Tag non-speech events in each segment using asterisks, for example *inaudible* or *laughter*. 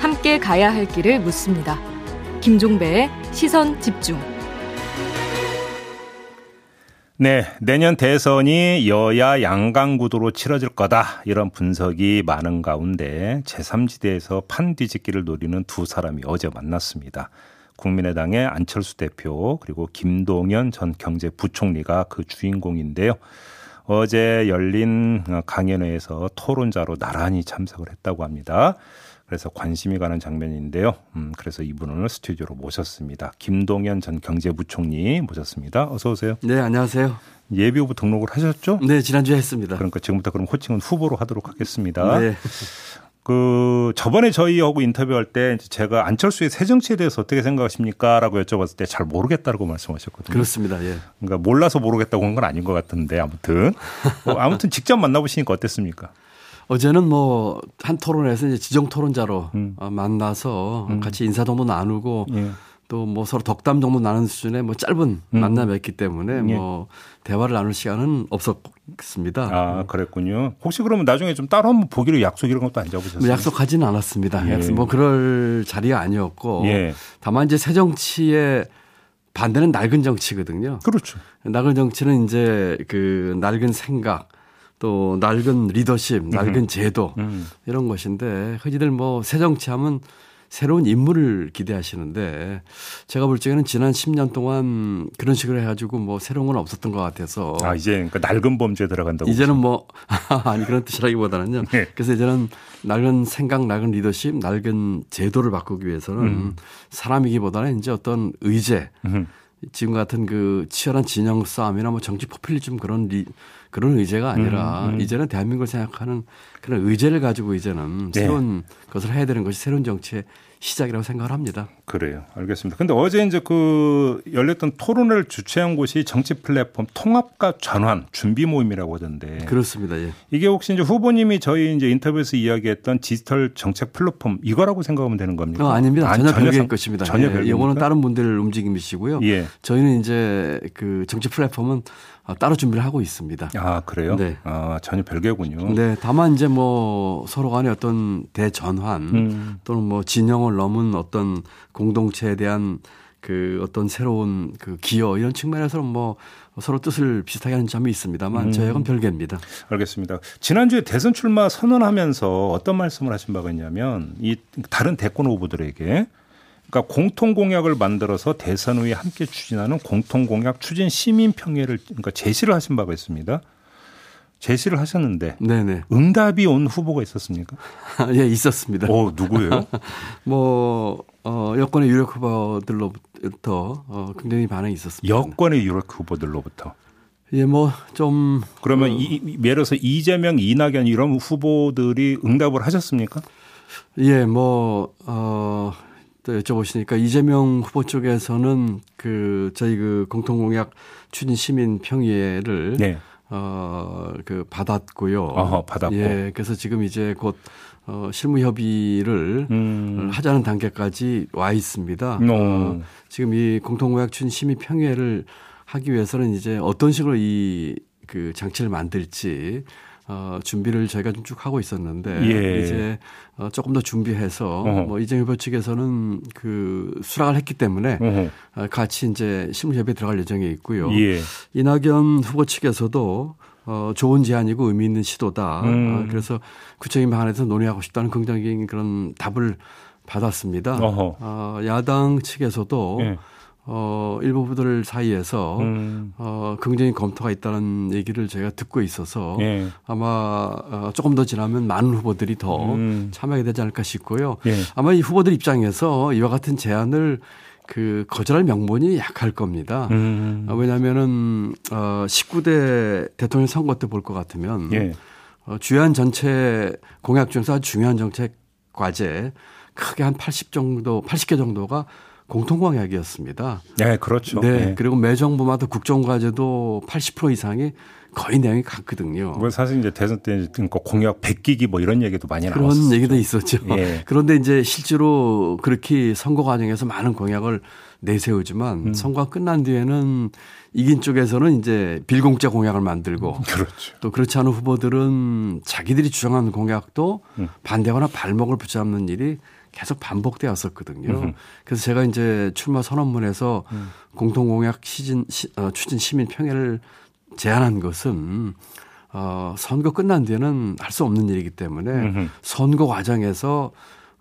함께 가야 할 길을 묻습니다. 김종배의 시선 집중. 네, 내년 대선이 여야 양강 구도로 치러질 거다. 이런 분석이 많은 가운데 제3지대에서 판 뒤집기를 노리는 두 사람이 어제 만났습니다. 국민의당의 안철수 대표 그리고 김동연 전 경제부총리가 그 주인공인데요. 어제 열린 강연회에서 토론자로 나란히 참석을 했다고 합니다. 그래서 관심이 가는 장면인데요. 음, 그래서 이분을 스튜디오로 모셨습니다. 김동연 전 경제부총리 모셨습니다. 어서 오세요. 네, 안녕하세요. 예비 후보 등록을 하셨죠? 네, 지난주에 했습니다. 그러니까 지금부터 그럼 호칭은 후보로 하도록 하겠습니다. 네. *laughs* 그 저번에 저희하고 인터뷰할 때 제가 안철수의 새 정치에 대해서 어떻게 생각하십니까라고 여쭤봤을 때 잘 모르겠다라고 말씀하셨거든요. 그렇습니다. 예. 그러니까 몰라서 모르겠다고 한 건 아닌 것 같은데 아무튼 뭐 아무튼 직접 만나보시니까 어땠습니까? 어제는 뭐 한 토론에서 이제 지정 토론자로 음. 어, 만나서 음. 같이 인사동도 나누고 예. 또 뭐 서로 덕담 정도 나눈 수준의 뭐 짧은 음. 만남이었기 때문에 예. 뭐 대화를 나눌 시간은 없었습니다. 아 그랬군요. 혹시 그러면 나중에 좀 따로 한번 보기로 약속 이런 것도 안 잡으셨어요? 뭐 약속하지는 않았습니다. 예. 약속 뭐 그럴 자리가 아니었고 예. 다만 이제 새 정치의 반대는 낡은 정치거든요. 그렇죠. 낡은 정치는 이제 그 낡은 생각 또 낡은 리더십, 낡은 제도 음. 이런 것인데 흔히들 뭐 새 정치 하면 새로운 인물을 기대하시는데 제가 볼 적에는 지난 10년 동안 그런 식으로 해가지고 뭐 새로운 건 없었던 것 같아서 아 이제 그러니까 낡은 범죄 들어간다고 이제는 뭐 *laughs* 아니 그런 뜻이라기보다는요. 네. 그래서 이제는 낡은 생각, 낡은 리더십, 낡은 제도를 바꾸기 위해서는 음. 사람이기보다는 이제 어떤 의제 음. 지금 같은 그 치열한 진영 싸움이나 뭐 정치 포퓰리즘 그런 리, 그런 의제가 아니라 음, 음. 이제는 대한민국을 생각하는 그런 의제를 가지고 이제는 네. 새로운 것을 해야 되는 것이 새로운 정치의 시작이라고 생각을 합니다. 그래요. 알겠습니다. 근데 어제 이제 그 열렸던 토론을 주최한 곳이 정치 플랫폼 통합과 전환 준비 모임이라고 하던데. 그렇습니다. 예. 이게 혹시 이제 후보님이 저희 이제 인터뷰에서 이야기했던 디지털 정책 플랫폼 이거라고 생각하면 되는 겁니까? 어, 아닙니다. 전혀, 전혀 별개의 것입니다. 전혀 예. 별개. 이거는 다른 분들 움직임이시고요. 예. 저희는 이제 그 정치 플랫폼은 어, 따로 준비를 하고 있습니다. 아 그래요? 네. 아 전혀 별개군요. 네. 다만 이제 뭐 서로 간의 어떤 대전환 음. 또는 뭐 진영을 넘은 어떤 공동체에 대한 그 어떤 새로운 그 기여 이런 측면에서는 뭐 서로 뜻을 비슷하게 하는 점이 있습니다만 음. 저희하고는 별개입니다. 알겠습니다. 지난주에 대선 출마 선언하면서 어떤 말씀을 하신 바가 있냐면 이 다른 대권 후보들에게 그러니까 공통 공약을 만들어서 대선 후에 함께 추진하는 공통 공약 추진 시민 평회를 그러니까 제시를 하신 바가 있습니다. 제시를 하셨는데 네네. 응답이 온 후보가 있었습니까? 예, 있었습니다. 어, 누구예요? *laughs* 뭐 어, 여권의 유력 후보들로부터 어, 굉장히 반응이 있었습니다. 여권의 유력 후보들로부터. 예, 뭐 좀 그러면 어, 이, 예를 들어서 이재명, 이낙연 이런 후보들이 응답을 하셨습니까? 예, 뭐 어, 또 여쭤보시니까 이재명 후보 쪽에서는 그 저희 그 공통 공약 추진 시민 평의회를 네. 어그 받았고요. 어허, 받았고. 예, 그래서 지금 이제 곧 어, 실무 협의를 음. 하자는 단계까지 와 있습니다. 음. 어, 지금 이 공통공약 추진 시민 평의회를 하기 위해서는 이제 어떤 식으로 이 그 장치를 만들지 어, 준비를 저희가 좀 쭉 하고 있었는데 예. 이제 어, 조금 더 준비해서 어허. 뭐 이재명 후보 측에서는 그 수락을 했기 때문에 어허. 같이 이제 실무협의에 들어갈 예정에 있고요. 예. 이낙연 후보 측에서도 어, 좋은 제안이고 의미 있는 시도다. 음. 어, 그래서 구체적인 방안에서 논의하고 싶다는 긍정적인 그런 답을 받았습니다. 어, 야당 측에서도 예. 어, 일부 부들 사이에서 음. 어, 긍정적인 검토가 있다는 얘기를 제가 듣고 있어서 예. 아마 어, 조금 더 지나면 많은 후보들이 더 음. 참여하게 되지 않을까 싶고요. 예. 아마 이 후보들 입장에서 이와 같은 제안을 그 거절할 명분이 약할 겁니다. 음. 어, 왜냐하면은 어, 19대 대통령 선거 때 볼 것 같으면 예. 어, 주요한 전체 공약 중에서 중요한 정책 과제 크게 한 80 정도, 80개 정도가 공통공약이었습니다. 네, 그렇죠. 네, 네. 그리고 매 정부마다 국정과제도 80% 이상이 거의 내용이 같거든요. 뭐 사실 이제 대선 때 공약 100기기 뭐 이런 얘기도 많이 그런 나왔었죠. 얘기도 있었죠. 예. *laughs* 그런데 이제 실제로 그렇게 선거 과정에서 많은 공약을 내세우지만 음. 선거가 끝난 뒤에는 이긴 쪽에서는 이제 빌공짜 공약을 만들고 *laughs* 그렇죠. 또 그렇지 않은 후보들은 자기들이 주장하는 공약도 음. 반대거나 발목을 붙잡는 일이 계속 반복되었었거든요. 음. 그래서 제가 이제 출마 선언문에서 음. 공통공약 시즌 시, 어, 추진 시민 평회를 제안한 것은 어, 선거 끝난 뒤에는 할 수 없는 일이기 때문에 음흠. 선거 과정에서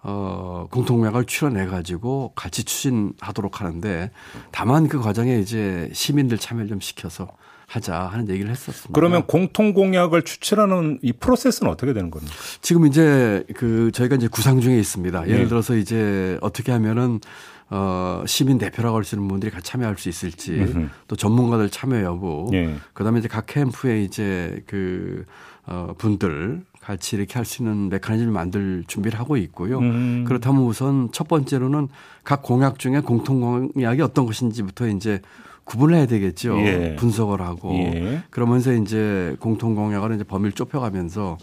어, 공통명을 출연해 가지고 같이 추진하도록 하는데 다만 그 과정에 이제 시민들 참여를 좀 시켜서 하자 하는 얘기를 했었습니다. 그러면 공통 공약을 추출하는 이 프로세스는 어떻게 되는 겁니까? 지금 이제 그 저희가 이제 구상 중에 있습니다. 예를 네. 들어서 이제 어떻게 하면은 어, 시민 대표라고 할 수 있는 분들이 같이 참여할 수 있을지 으흠. 또 전문가들 참여 여부 네. 그다음에 이제 각 캠프에 이제 그 어, 분들 같이 이렇게 할 수 있는 메커니즘을 만들 준비를 하고 있고요. 음. 그렇다면 우선 첫 번째로는 각 공약 중에 공통 공약이 어떤 것인지부터 이제 구분을 해야 되겠죠. 예. 분석을 하고 예. 그러면서 이제 공통 공약을 이제 범위를 좁혀가면서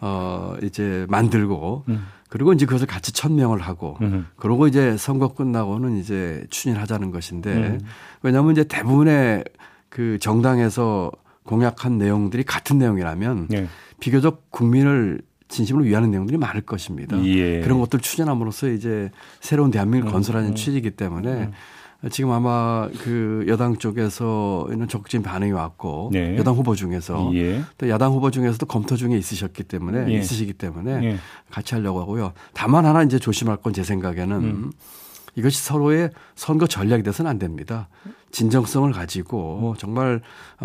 어 이제 만들고 음. 그리고 이제 그것을 같이 천명을 하고 음. 그러고 이제 선거 끝나고는 이제 추진하자는 것인데 음. 왜냐하면 이제 대부분의 그 정당에서 공약한 내용들이 같은 내용이라면 예. 비교적 국민을 진심으로 위하는 내용들이 많을 것입니다. 예. 그런 것들 추진함으로써 이제 새로운 대한민국을 음. 건설하는 음. 취지이기 때문에 음. 지금 아마 그 여당 쪽에서는 적극적인 반응이 왔고 네. 여당 후보 중에서 예. 또 야당 후보 중에서도 검토 중에 있으셨기 때문에 예. 있으시기 때문에 예. 같이 하려고 하고요. 다만 하나 이제 조심할 건 제 생각에는 음. 이것이 서로의 선거 전략이 돼서는 안 됩니다. 진정성을 가지고 정말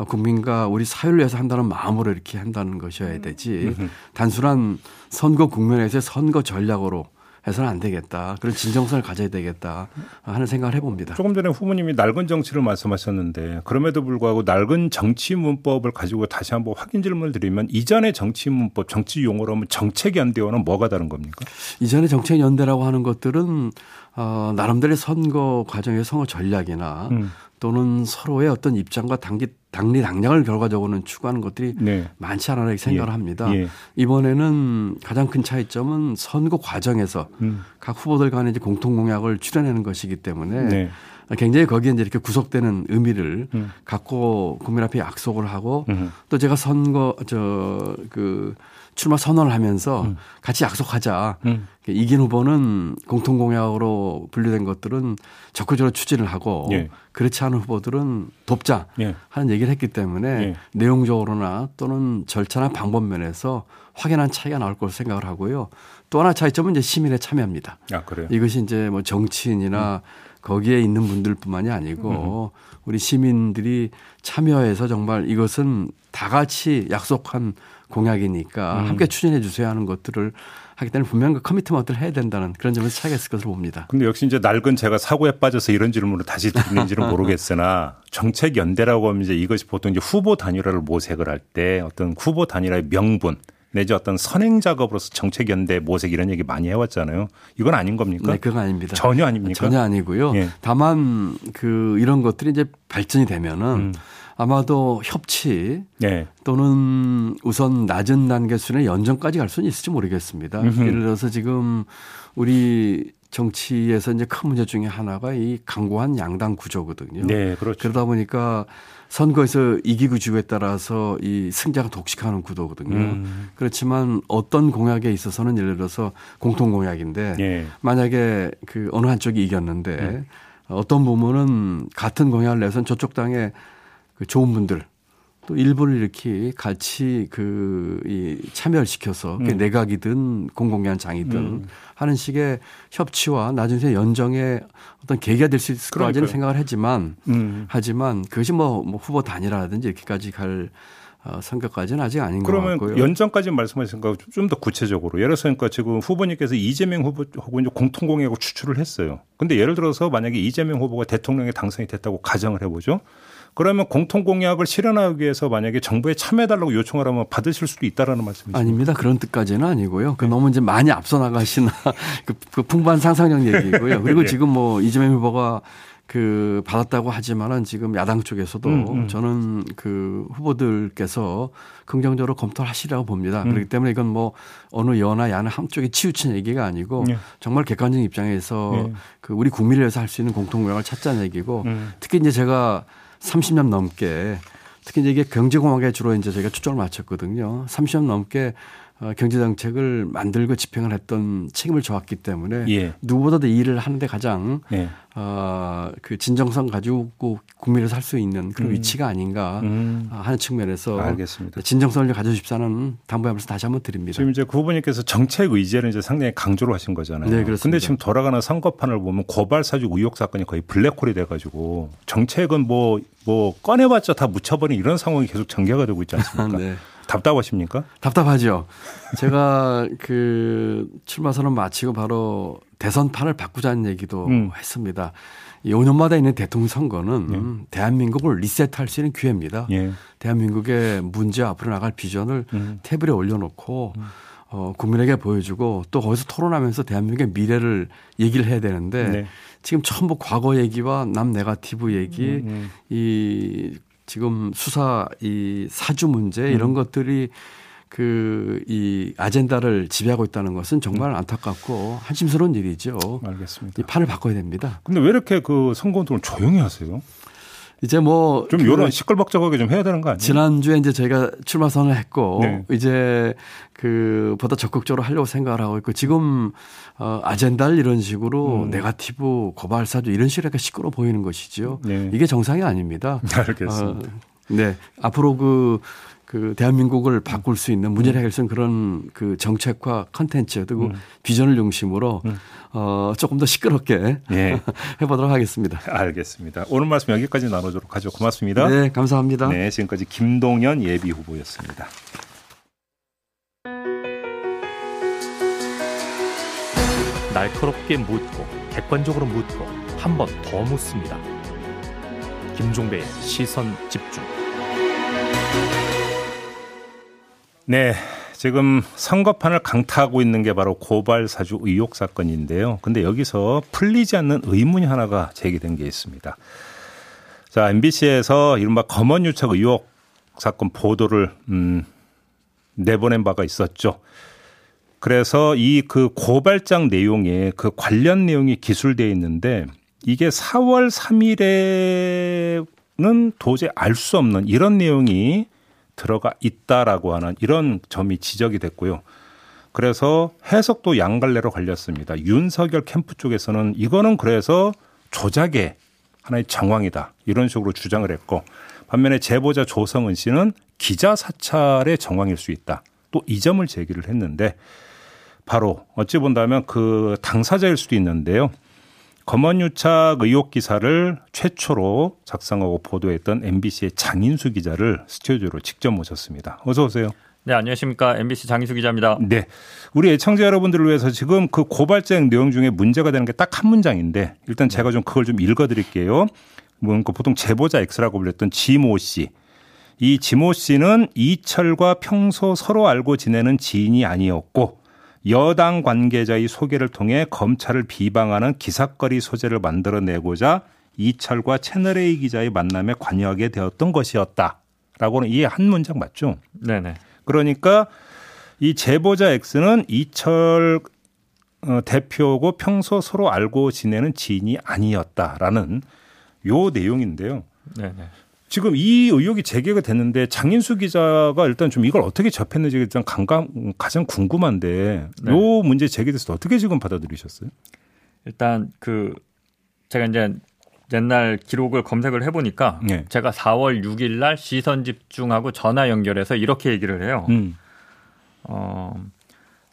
국민과 우리 사회를 위해서 한다는 마음으로 이렇게 한다는 것이어야 되지 단순한 선거 국면에서의 선거 전략으로 해서는 안 되겠다. 그런 진정성을 가져야 되겠다 하는 생각을 해봅니다. 조금 전에 후보님이 낡은 정치를 말씀하셨는데 그럼에도 불구하고 낡은 정치 문법을 가지고 다시 한번 확인 질문을 드리면 이전의 정치 문법, 정치 용어로 하면 정책 연대와는 뭐가 다른 겁니까? 이전의 정책 연대라고 하는 것들은 어, 나름대로의 선거 과정의 선거 전략이나 음. 또는 서로의 어떤 입장과 당기, 당리 당략을 결과적으로는 추구하는 것들이 네. 많지 않아 이렇게 생각을 예. 합니다. 예. 이번에는 가장 큰 차이점은 선거 과정에서 음. 각 후보들 이제 공통 공약을 출연하는 것이기 때문에 네. 굉장히 거기에 이제 이렇게 구속되는 의미를 음. 갖고 국민 앞에 약속을 하고 음. 또 제가 선거 저 그 출마 선언을 하면서 음. 같이 약속하자. 음. 이긴 후보는 공통 공약으로 분류된 것들은 적극적으로 추진을 하고 예. 그렇지 않은 후보들은 돕자 예. 하는 얘기를 했기 때문에 예. 내용적으로나 또는 절차나 방법 면에서 확연한 차이가 나올 것으로 생각을 하고요. 또 하나 차이점은 이제 시민의 참여입니다. 아, 그래요? 이것이 이제 뭐 정치인이나 음. 거기에 있는 분들뿐만이 아니고 음. 우리 시민들이 참여해서 정말 이것은 다 같이 약속한 공약이니까 음. 함께 추진해 주세요 하는 것들을 하기 때문에 분명 그 커미트먼트를 해야 된다는 그런 점에서 차이가 있을 것으로 봅니다. 근데 역시 이제 낡은 제가 사고에 빠져서 이런 질문을 다시 드리는지는 *laughs* 모르겠으나 정책 연대라고 하면 이제 이것이 보통 이제 후보 단일화를 모색을 할 때 어떤 후보 단일화의 명분 내지 어떤 선행 작업으로서 정책 연대 모색 이런 얘기 많이 해왔잖아요. 이건 아닌 겁니까? 네, 그건 아닙니다. 전혀 아닙니까? 전혀 아니고요. 예. 다만 그 이런 것들이 이제 발전이 되면은 음. 아마도 협치 네. 또는 우선 낮은 단계 수준의 연정까지 갈 수는 있을지 모르겠습니다. 음흠. 예를 들어서 지금 우리 정치에서 이제 큰 문제 중에 하나가 이 강고한 양당 구조거든요. 네, 그렇죠. 그러다 보니까 선거에서 이기고 지고에 따라서 이 승자가 독식하는 구도거든요. 음. 그렇지만 어떤 공약에 있어서는 예를 들어서 공통 공약인데 네. 만약에 그 어느 한쪽이 이겼는데 네. 어떤 부분은 같은 공약을 내선 저쪽 당에 그 좋은 분들 또 일부를 이렇게 같이 그 이 참여를 시켜서 음. 내각이든 공공연장이든 음. 하는 식의 협치와 나중에 연정의 어떤 계기가 될 수 있을 거라는 생각을 하지만 음. 하지만 그것이 뭐, 뭐 후보 단일화라든지 이렇게까지 갈 어, 성격까지는 아직 아닌 것 같고요. 그러면 연정까지 말씀하신 거 좀 더 구체적으로 예를 들어서 그러니까 지금 후보님께서 이재명 후보하고 이제 공통공약을 추출을 했어요. 근데 예를 들어서 만약에 이재명 후보가 대통령에 당선이 됐다고 가정을 해보죠. 그러면 공통 공약을 실현하기 위해서 만약에 정부에 참여해달라고 요청을 하면 받으실 수도 있다라는 말씀이시죠? 아닙니다. 그런 뜻까지는 아니고요. 그 네. 너무 이제 많이 앞서 나가시나 *laughs* 그, 그 풍부한 상상력 얘기고요. 그리고 네. *laughs* 지금 뭐 이재명 후보가 그 받았다고 하지만은 지금 야당 쪽에서도 음, 음. 저는 그 후보들께서 긍정적으로 검토를 하시라고 봅니다. 음. 그렇기 때문에 이건 뭐 어느 여나 야나 한쪽에 치우친 얘기가 아니고 예. 정말 객관적인 입장에서 예. 그 우리 국민을 위해서 할 수 있는 공통 모양을 찾자는 얘기고 음. 특히 이제 제가 30년 넘게 특히 이제 이게 경제공학에 주로 이제 저희가 초점을 맞췄거든요. 30년 넘게 어, 경제 정책을 만들고 집행을 했던 책임을 져왔기 때문에 예. 누구보다도 일을 하는데 가장 예. 어, 그 진정성 가지고 국민을 살 수 있는 그런 음. 위치가 아닌가 음. 하는 측면에서 알겠습니다. 진정성을 가져주십사는 당부하면서 다시 한번 드립니다. 지금 이제 그 후보님께서 정책 의제를 이제 상당히 강조를 하신 거잖아요. 네, 그렇습니다. 근데 지금 돌아가는 선거판을 보면 고발 사주 의혹 사건이 거의 블랙홀이 돼 가지고 정책은 뭐뭐 뭐 꺼내봤자 다 묻혀버린 이런 상황이 계속 전개가 되고 있지 않습니까? *laughs* 네. 답답하십니까? 답답하죠. 제가 그 출마 선언 마치고 바로 대선판을 바꾸자는 얘기도 음. 했습니다. 이 5년마다 있는 대통령 선거는 예. 대한민국을 리셋할 수 있는 기회입니다. 예. 대한민국의 문제 앞으로 나갈 비전을 음. 테이블에 올려놓고 음. 어, 국민에게 보여주고 또 거기서 토론하면서 대한민국의 미래를 얘기를 해야 되는데 네. 지금 전부 과거 얘기와 남 네가티브 얘기 음, 음. 이 지금 수사 이 사주 문제 이런 음. 것들이 그 이 아젠다를 지배하고 있다는 것은 정말 음. 안타깝고 한심스러운 일이죠. 알겠습니다. 이 판을 바꿔야 됩니다. 근데 왜 이렇게 그 선거 운동을 조용히 하세요? 이제 뭐 좀 이런 그 시끌벅적하게 좀 해야 되는 거 아니에요? 지난주에 이제 저희가 출마 선언을 했고 네. 이제 그 보다 적극적으로 하려고 생각을 하고 있고 지금 어 아젠다를 이런 식으로 음. 네가티브 고발 사주 이런 식으로 약간 시끄러 보이는 것이죠. 네. 이게 정상이 아닙니다. *laughs* 알겠습니다. 어, 네. 앞으로 그 그 대한민국을 바꿀 수 있는 문제를 음. 있는 그런 그 정책과 컨텐츠 그리고 음. 비전을 중심으로 음. 어 조금 더 시끄럽게 네. *laughs* 해보도록 하겠습니다. 알겠습니다. 오늘 말씀 여기까지 나눠도록 하죠. 고맙습니다. 네, 감사합니다. 네, 지금까지 김동연 예비 후보였습니다. 날카롭게 묻고 객관적으로 묻고 한 번 더 묻습니다. 김종배의 시선 집중. 네. 지금 선거판을 강타하고 있는 게 바로 고발 사주 의혹 사건인데요. 근데 여기서 풀리지 않는 의문이 하나가 제기된 게 있습니다. 자, MBC에서 이른바 검언 유착 의혹 사건 보도를 음 내보낸 바가 있었죠. 그래서 이 그 고발장 내용에 그 관련 내용이 기술되어 있는데 이게 4월 3일에는 도저히 알 수 없는 이런 내용이 들어가 있다라고 하는 이런 점이 지적이 됐고요. 그래서 해석도 양갈래로 갈렸습니다. 윤석열 캠프 쪽에서는 이거는 그래서 조작의 하나의 정황이다. 이런 식으로 주장을 했고 반면에 제보자 조성은 씨는 기자 사찰의 정황일 수 있다. 또 이 점을 제기를 했는데 바로 어찌 본다면 그 당사자일 수도 있는데요. 검언유착 의혹 기사를 최초로 작성하고 보도했던 MBC의 장인수 기자를 스튜디오로 직접 모셨습니다. 어서 오세요. 네, 안녕하십니까. MBC 장인수 기자입니다. 네. 우리 애청자 여러분들을 위해서 지금 그 고발장 내용 중에 문제가 되는 게 딱 한 문장인데 일단 제가 좀 그걸 좀 읽어 드릴게요. 뭐 보통 제보자 X라고 불렸던 지모 씨. 이 지모 씨는 이철과 평소 서로 알고 지내는 지인이 아니었고 여당 관계자의 소개를 통해 검찰을 비방하는 기사거리 소재를 만들어내고자 이철과 채널A 기자의 만남에 관여하게 되었던 것이었다 라고는 이게 한 문장 맞죠? 네네. 그러니까 이 제보자 X는 이철 어, 대표고 평소 서로 알고 지내는 지인이 아니었다라는 요 내용인데요. 네네. 지금 이 의혹이 제기가 됐는데 장인수 기자가 일단 좀 이걸 어떻게 접했는지 일단 강감, 가장 궁금한데 네. 요 문제 제기돼서 어떻게 지금 받아들이셨어요? 일단 그 제가 이제 옛날 기록을 검색을 해보니까 네. 제가 4월 6일 날 시선 집중하고 전화 연결해서 이렇게 얘기를 해요. 음. 어,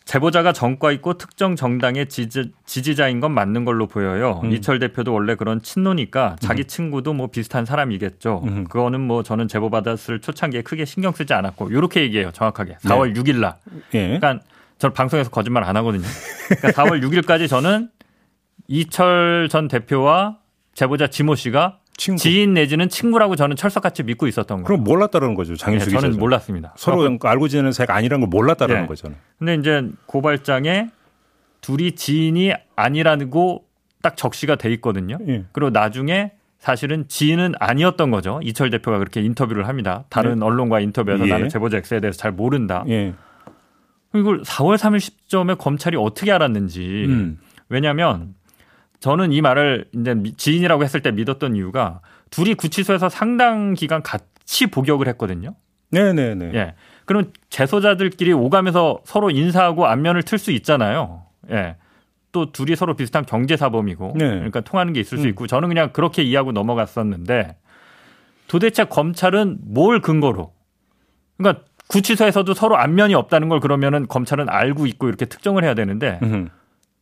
제보자가 정과 있고 특정 정당의 지지, 지지 자인 건 맞는 걸로 보여요. 음. 이철 대표도 원래 그런 친노니까 자기 음. 친구도 뭐 비슷한 사람이겠죠. 음. 그거는 뭐 저는 제보받았을 초창기에 크게 신경 쓰지 않았고 이렇게 얘기해요. 정확하게. 4월 네. 6일 날. 예. 그러니까 저는 방송에서 거짓말 안 하거든요. 그러니까 4월 6일까지 저는 이철 전 대표와 제보자 지모 씨가 친구. 지인 내지는 친구라고 저는 철석같이 믿고 있었던 거예요. 그럼 몰랐다는 거죠. 장인수 네, 저는 몰랐습니다. 서로 알고 지내는 사이가 아니라는 걸 몰랐다는 네. 거잖아요. 근데 이제 고발장에 둘이 지인이 아니라고 딱 적시가 돼 있거든요. 예. 그리고 나중에 사실은 지인은 아니었던 거죠. 이철 대표가 그렇게 인터뷰를 합니다. 다른 예. 언론과 인터뷰에서 예. 나는 제보자 X에 대해서 잘 모른다. 예. 이걸 4월 3일 시점에 검찰이 어떻게 알았는지. 음. 왜냐하면 저는 이 말을 이제 지인이라고 했을 때 믿었던 이유가 둘이 구치소에서 상당 기간 같이 복역을 했거든요. 네네네. 예. 그럼 재소자들끼리 오가면서 서로 인사하고 안면을 틀 수 있잖아요. 예. 또 둘이 서로 비슷한 경제사범이고 네. 그러니까 통하는 게 있을 수 음. 있고 저는 그냥 그렇게 이해하고 넘어갔었는데 도대체 검찰은 뭘 근거로 그러니까 구치소에서도 서로 안면이 없다는 걸 그러면은 검찰은 알고 있고 이렇게 특정을 해야 되는데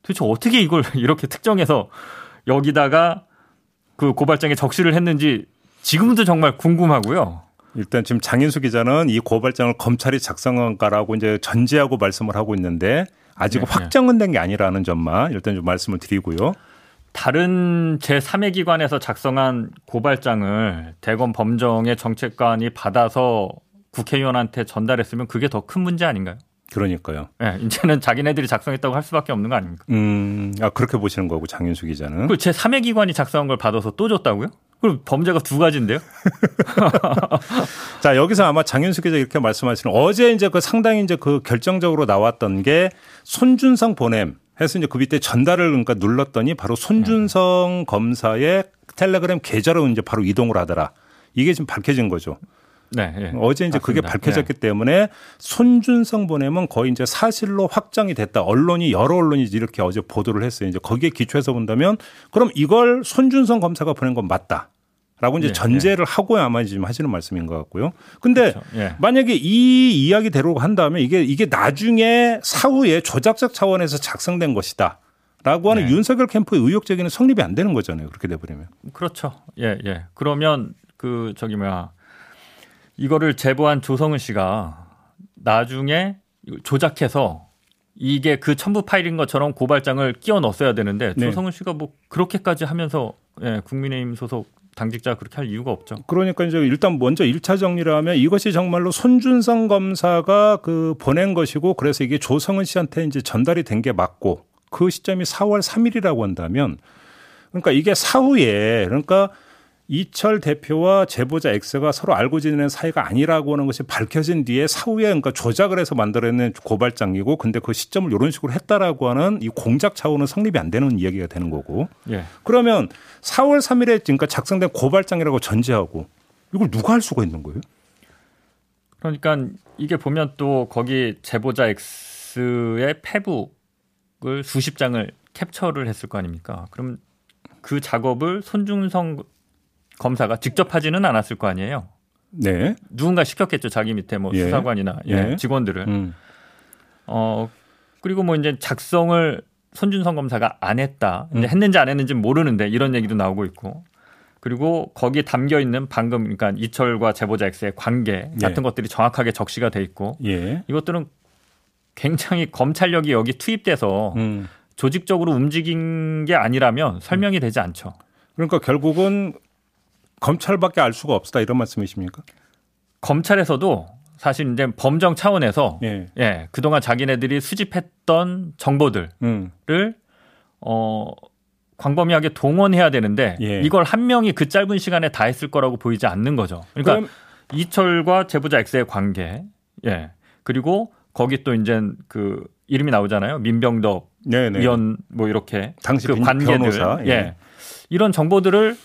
도대체 어떻게 이걸 *laughs* 이렇게 특정해서 여기다가 그 고발장에 적시를 했는지 지금도 정말 궁금하고요. 일단 지금 장인수 기자는 이 고발장을 검찰이 작성한 거라고 이제 전제하고 말씀을 하고 있는데 아직 네, 확정은 된 게 아니라는 점만 일단 좀 말씀을 드리고요. 다른 제3의 기관에서 작성한 고발장을 대검 범정의 정책관이 받아서 국회의원한테 전달했으면 그게 더 큰 문제 아닌가요? 그러니까요. 네, 이제는 자기네들이 작성했다고 할 수밖에 없는 거 아닙니까? 음, 아 그렇게 보시는 거고 장윤수 기자는. 그제 3의 기관이 작성한 걸 받아서 또 줬다고요? 그럼 범죄가 두 가지인데요? *laughs* 자 여기서 아마 장윤수 기자 이렇게 말씀하시는 어제 이제 그 상당히 이제 그 결정적으로 나왔던 게 손준성 보냄 해서 이제 그 밑에 전달을 그러니까 눌렀더니 바로 손준성 검사의 텔레그램 계좌로 이제 바로 이동을 하더라. 이게 지금 밝혀진 거죠. 네, 예. 어제 이제 맞습니다. 그게 밝혀졌기 네. 때문에 손준성 보냄은 거의 이제 사실로 확정이 됐다. 언론이 여러 언론이 이렇게 어제 보도를 했어요. 이제 거기에 기초해서 본다면 그럼 이걸 손준성 검사가 보낸 건 맞다. 라고 이제 예, 전제를 예. 하고 아마 지금 하시는 말씀인 것 같고요. 근데 그렇죠. 예. 만약에 이 이야기대로 한다면 이게 이게 나중에 사후에 조작적 차원에서 작성된 것이다. 라고 하는 네. 윤석열 캠프의 의혹적인 성립이 안 되는 거잖아요. 그렇게 돼버리면. 그렇죠. 예, 예. 그러면 그 저기 뭐야 이거를 제보한 조성은 씨가 나중에 조작해서 이게 그 첨부 파일인 것처럼 고발장을 끼워 넣었어야 되는데 네. 조성은 씨가 뭐 그렇게까지 하면서 예, 국민의힘 소속 당직자 그렇게 할 이유가 없죠. 그러니까 이제 일단 먼저 1차 정리를 하면 이것이 정말로 손준성 검사가 그 보낸 것이고 그래서 이게 조성은 씨한테 이제 전달이 된 게 맞고 그 시점이 4월 3일이라고 한다면 그러니까 이게 사후에 그러니까 이철 대표와 제보자 X가 서로 알고 지내는 사이가 아니라고 하는 것이 밝혀진 뒤에 사후에 그러니까 조작을 해서 만들어낸 고발장이고 근데 그 시점을 이런 식으로 했다라고 하는 이 공작 차원은 성립이 안 되는 이야기가 되는 거고. 예. 그러면 4월 3일에 그러니까 작성된 고발장이라고 전제하고 이걸 누가 할 수가 있는 거예요? 그러니까 이게 보면 또 거기 제보자 X의 페북을 수십 장을 캡처를 했을 거 아닙니까? 그럼 그 작업을 손중성 검사가 직접 하지는 않았을 거 아니에요. 네. 누군가 시켰겠죠. 자기 밑에 뭐 예. 수사관이나 예. 예. 직원들을. 음. 어 그리고 뭐 이제 작성을 손준성 검사가 안 했다. 이제 음. 했는지 안 했는지 모르는데 이런 얘기도 나오고 있고. 그리고 거기에 담겨 있는 방금 그러니까 이철과 제보자 X의 관계 예. 같은 예. 것들이 정확하게 적시가 돼 있고 예. 이것들은 굉장히 검찰력이 여기 투입돼서 음. 조직적으로 움직인 게 아니라면 설명이 되지 않죠. 그러니까 결국은 검찰밖에 알 수가 없다 이런 말씀이십니까? 검찰에서도 사실 이제 범정 차원에서 예, 예 그동안 자기네들이 수집했던 정보들을 음. 어 광범위하게 동원해야 되는데 예. 이걸 한 명이 그 짧은 시간에 다 했을 거라고 보이지 않는 거죠. 그러니까 이철과 제보자 X의 관계, 예 그리고 거기 또 이제 그 이름이 나오잖아요. 민병덕 네네. 위원 뭐 이렇게 당시 그 관계들, 변호사. 예. 예 이런 정보들을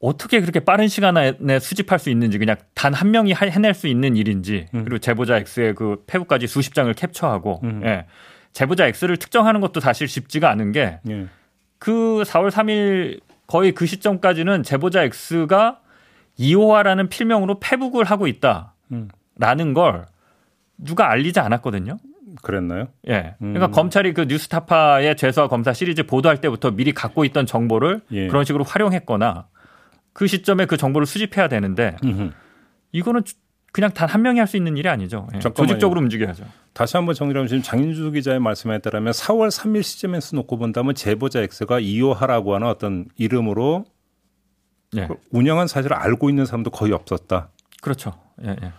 어떻게 그렇게 빠른 시간 안에 수집할 수 있는지 그냥 단 한 명이 해낼 수 있는 일인지 음. 그리고 제보자 X의 그 페북까지 수십 장을 캡처하고 음. 예. 제보자 X를 특정하는 것도 사실 쉽지가 않은 게그 예. 4월 3일 거의 그 시점까지는 제보자 X가 이호화라는 필명으로 페북을 하고 있다라는 음. 걸 누가 알리지 않았거든요. 그랬나요? 예. 그러니까 음. 검찰이 그 뉴스타파의 죄수와 검사 시리즈 보도할 때부터 미리 갖고 있던 정보를 예. 그런 식으로 활용했거나 그 시점에 그 정보를 수집해야 되는데 음흠. 이거는 그냥 단 한 명이 할 수 있는 일이 아니죠. 예. 조직적으로 움직여야죠. 다시 한번 정리하면 지금 장인주 기자의 말씀에 따르면 4월 3일 시점에서 놓고 본다면 제보자 X가 이호하라고 하는 어떤 이름으로 예. 운영한 사실을 알고 있는 사람도 거의 없었다. 그렇죠. 예, 예.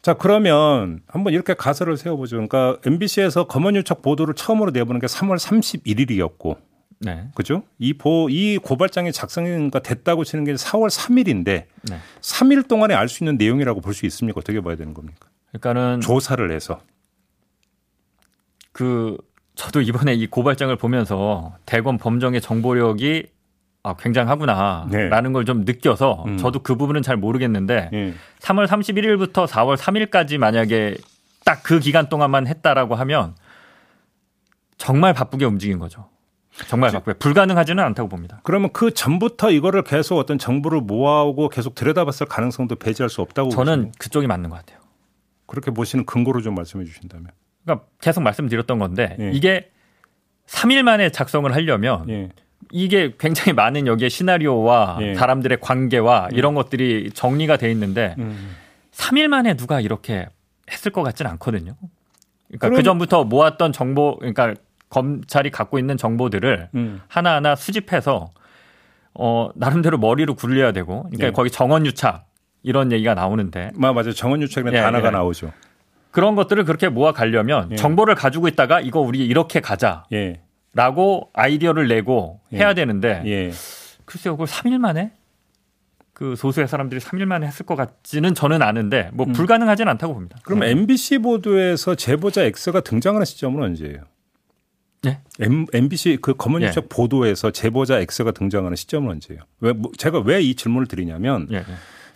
자, 그러면 한번 이렇게 가설을 세워보죠. 그러니까 MBC에서 검언유착 보도를 처음으로 내보는 게 3월 31일이었고. 네. 그죠? 이 보, 이 고발장이 작성가 됐다고 치는 게 4월 3일인데. 네. 3일 동안에 알 수 있는 내용이라고 볼 수 있습니까? 어떻게 봐야 되는 겁니까? 그러니까는. 조사를 해서. 그, 저도 이번에 이 고발장을 보면서 대검 범정의 정보력이 아, 굉장하구나라는 네. 걸좀 느껴서 음. 저도 그 부분은 잘 모르겠는데 네. 3월 31일부터 4월 3일까지 만약에 딱 그 기간 동안만 했다라고 하면 정말 바쁘게 움직인 거죠. 정말 바쁘게 불가능하지는 않다고 봅니다. 그러면 그 전부터 이거를 계속 어떤 정보를 모아오고 계속 들여다봤을 가능성도 배제할 수 없다고 저는 보시면. 그쪽이 맞는 것 같아요. 그렇게 보시는 근거로 좀 말씀해 주신다면. 그러니까 계속 말씀드렸던 건데 예. 이게 3일 만에 작성을 하려면 예. 이게 굉장히 많은 여기에 시나리오와 예. 사람들의 관계와 음. 이런 것들이 정리가 돼 있는데 음. 3일 만에 누가 이렇게 했을 것 같지는 않거든요. 그러니까 그 전부터 모았던 정보, 그러니까 검찰이 갖고 있는 정보들을 음. 하나하나 수집해서 어 나름대로 머리로 굴려야 되고, 그러니까 예. 거기 정원 유착 이런 얘기가 나오는데, 마 맞아요. 정원 유착이라는 예, 단어가 예. 나오죠. 그런 것들을 그렇게 모아 가려면 예. 정보를 가지고 있다가 이거 우리 이렇게 가자. 예. 라고 아이디어를 내고 예. 해야 되는데 예. 글쎄요 그걸 3일 만에 그 소수의 사람들이 3일 만에 했을 것 같지는 저는 아는데 뭐 음. 불가능하진 않다고 봅니다. 그럼 네. MBC 보도에서 제보자 X가 등장하는 시점은 언제예요? 네? M, MBC 그 검은유착 예. 보도에서 제보자 X가 등장하는 시점은 언제예요? 왜 뭐, 제가 왜 이 질문을 드리냐면 예. 예.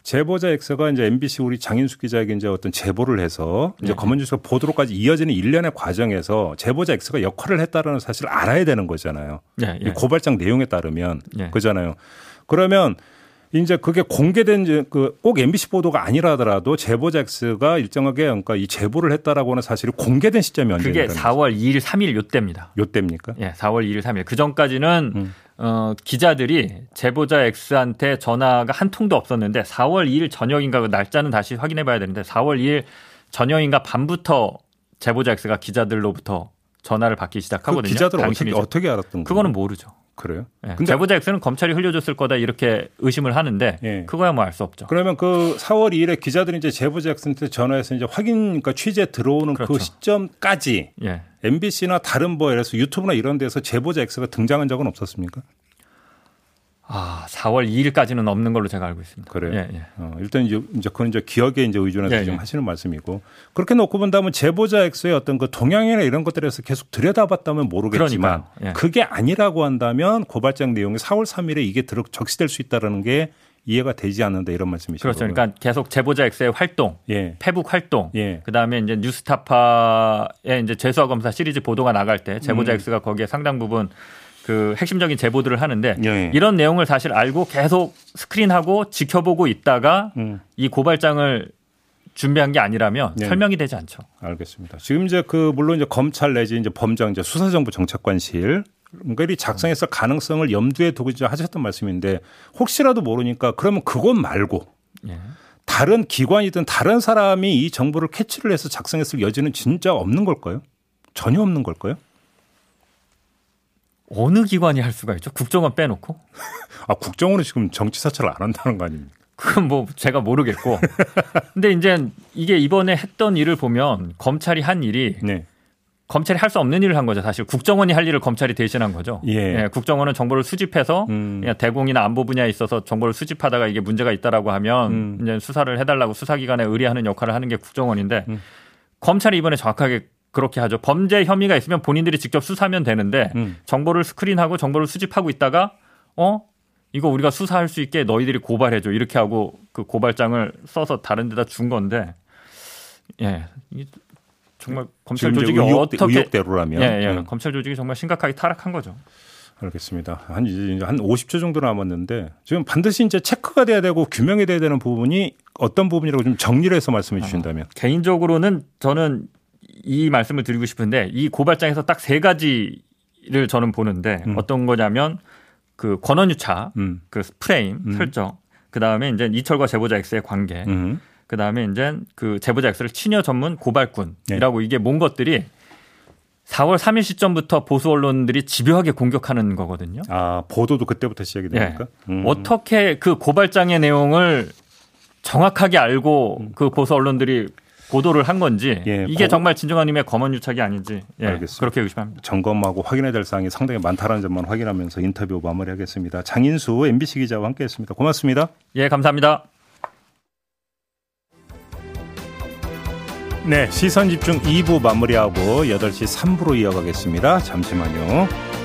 제보자 X가 이제 MBC 우리 장인숙 기자에게 이제 어떤 제보를 해서 이제 네. 검은뉴스 보도로까지 이어지는 일련의 과정에서 제보자 X가 역할을 했다라는 사실을 알아야 되는 거잖아요. 네, 네. 고발장 내용에 따르면 네. 그잖아요. 그러면 이제 그게 공개된 그 꼭 MBC 보도가 아니라 하더라도 제보자 X가 일정하게 그러니까 이 제보를 했다라고 하는 사실이 공개된 시점이 언제입니까? 그게 4월 2일, 3일 요때입니다. 요때입니까? 예, 4월 2일, 3일. 그 전까지는 음. 어, 기자들이 제보자 X한테 전화가 한 통도 없었는데 4월 2일 저녁인가 그 날짜는 다시 확인해 봐야 되는데 4월 2일 저녁인가 밤부터 제보자 X가 기자들로부터 전화를 받기 시작하거든요. 그 기자들 어떻게 어떻게 알았던 거예요? 그거는 모르죠. 그래요? 네. 근데 제보자 X는 검찰이 흘려줬을 거다 이렇게 의심을 하는데 네. 그거야 뭐 알 수 없죠. 그러면 그 4월 2일에 기자들이 이제 제보자 X한테 전화해서 이제 확인 그러니까 취재 들어오는 그 그렇죠. 그 시점까지 예. MBC나 다른 뭐 예를 들어서 유튜브나 이런 데서 제보자 X가 등장한 적은 없었습니까? 아, 4월 2일까지는 없는 걸로 제가 알고 있습니다. 그래요. 예, 예. 어, 일단 이제, 이제 그건 이제 기억에 이제 의존해서 예, 좀 예. 하시는 말씀이고 그렇게 놓고 본다면 제보자 X의 어떤 그 동향이나 이런 것들에서 계속 들여다봤다면 모르겠지만 예. 그게 아니라고 한다면 고발장 내용이 4월 3일에 이게 들어 적시될 수 있다라는 게 이해가 되지 않는다 이런 말씀이시죠. 그렇죠. 그러니까 계속 제보자 X의 활동, 예. 페북 활동, 예. 그다음에 이제 뉴스타파의 이제 재수화 검사 시리즈 보도가 나갈 때 제보자 음. X가 거기에 상당 부분 그 핵심적인 제보들을 하는데 예. 이런 내용을 사실 알고 계속 스크린하고 지켜보고 있다가 음. 이 고발장을 준비한 게 아니라면 네. 설명이 되지 않죠. 알겠습니다. 지금 이제 그 물론 이제 검찰 내지 이제 범정 이제 수사정부 정책관실 그러니까 가능성했을 가능성을 염두에 두고 이제 하셨던 말씀인데 혹시라도 모르니까 그러면 그것 말고 예. 다른 기관이든 다른 사람이 이 정보를 캐치를 해서 작성했을 여지는 진짜 없는 걸까요? 전혀 없는 걸까요? 어느 기관이 할 수가 있죠? 국정원 빼놓고? 아, 국정원은 지금 정치 사찰을 안 한다는 거 아닙니까? 그건 뭐 제가 모르겠고. 근데 이제 이게 이번에 했던 일을 보면 검찰이 한 일이 네. 검찰이 할 수 없는 일을 한 거죠. 사실 국정원이 할 일을 검찰이 대신한 거죠. 예. 예 국정원은 정보를 수집해서 음. 대공이나 안보 분야에 있어서 정보를 수집하다가 이게 문제가 있다라고 하면 음. 이제 수사를 해달라고 수사기관에 의뢰하는 역할을 하는 게 국정원인데 음. 검찰이 이번에 정확하게 그렇게 하죠. 범죄 혐의가 있으면 본인들이 직접 수사하면 되는데 음. 정보를 스크린하고 정보를 수집하고 있다가 어 이거 우리가 수사할 수 있게 너희들이 고발해줘 이렇게 하고 그 고발장을 써서 다른 데다 준 건데 예 정말 검찰 조직이 의혹, 어떻게 의혹대로라면 예, 예. 음. 검찰 조직이 정말 심각하게 타락한 거죠. 알겠습니다. 한 이제 한 50초 정도 남았는데 지금 반드시 이제 체크가 돼야 되고 규명이 돼야 되는 부분이 어떤 부분이라고 좀 정리를 해서 말씀해 주신다면 아, 개인적으로는 저는 이 말씀을 드리고 싶은데 이 고발장에서 딱 세 가지를 저는 보는데 음. 어떤 거냐면 그 권한유차, 음. 그 프레임 음. 설정, 그 다음에 이제 이철과 제보자 X의 관계, 음. 그 다음에 이제 그 제보자 X를 친여 전문 고발꾼이라고 네. 이게 뭔 것들이 4월 3일 시점부터 보수 언론들이 집요하게 공격하는 거거든요. 아 보도도 그때부터 시작이 됩니까? 네. 어떻게 그 고발장의 내용을 정확하게 알고 음. 그 보수 언론들이 보도를 한 건지 예, 이게 보... 정말 진정한 의미의 검언 유착이 아닌지 예, 알겠습니다. 그렇게 의심합니다. 점검하고 확인해야 될 사항이 상당히 많다는 점만 확인하면서 인터뷰 마무리하겠습니다. 장인수 MBC 기자와 함께했습니다. 고맙습니다. 예, 감사합니다. 네, 시선 집중 2부 마무리하고 8시 3부로 이어가겠습니다. 잠시만요.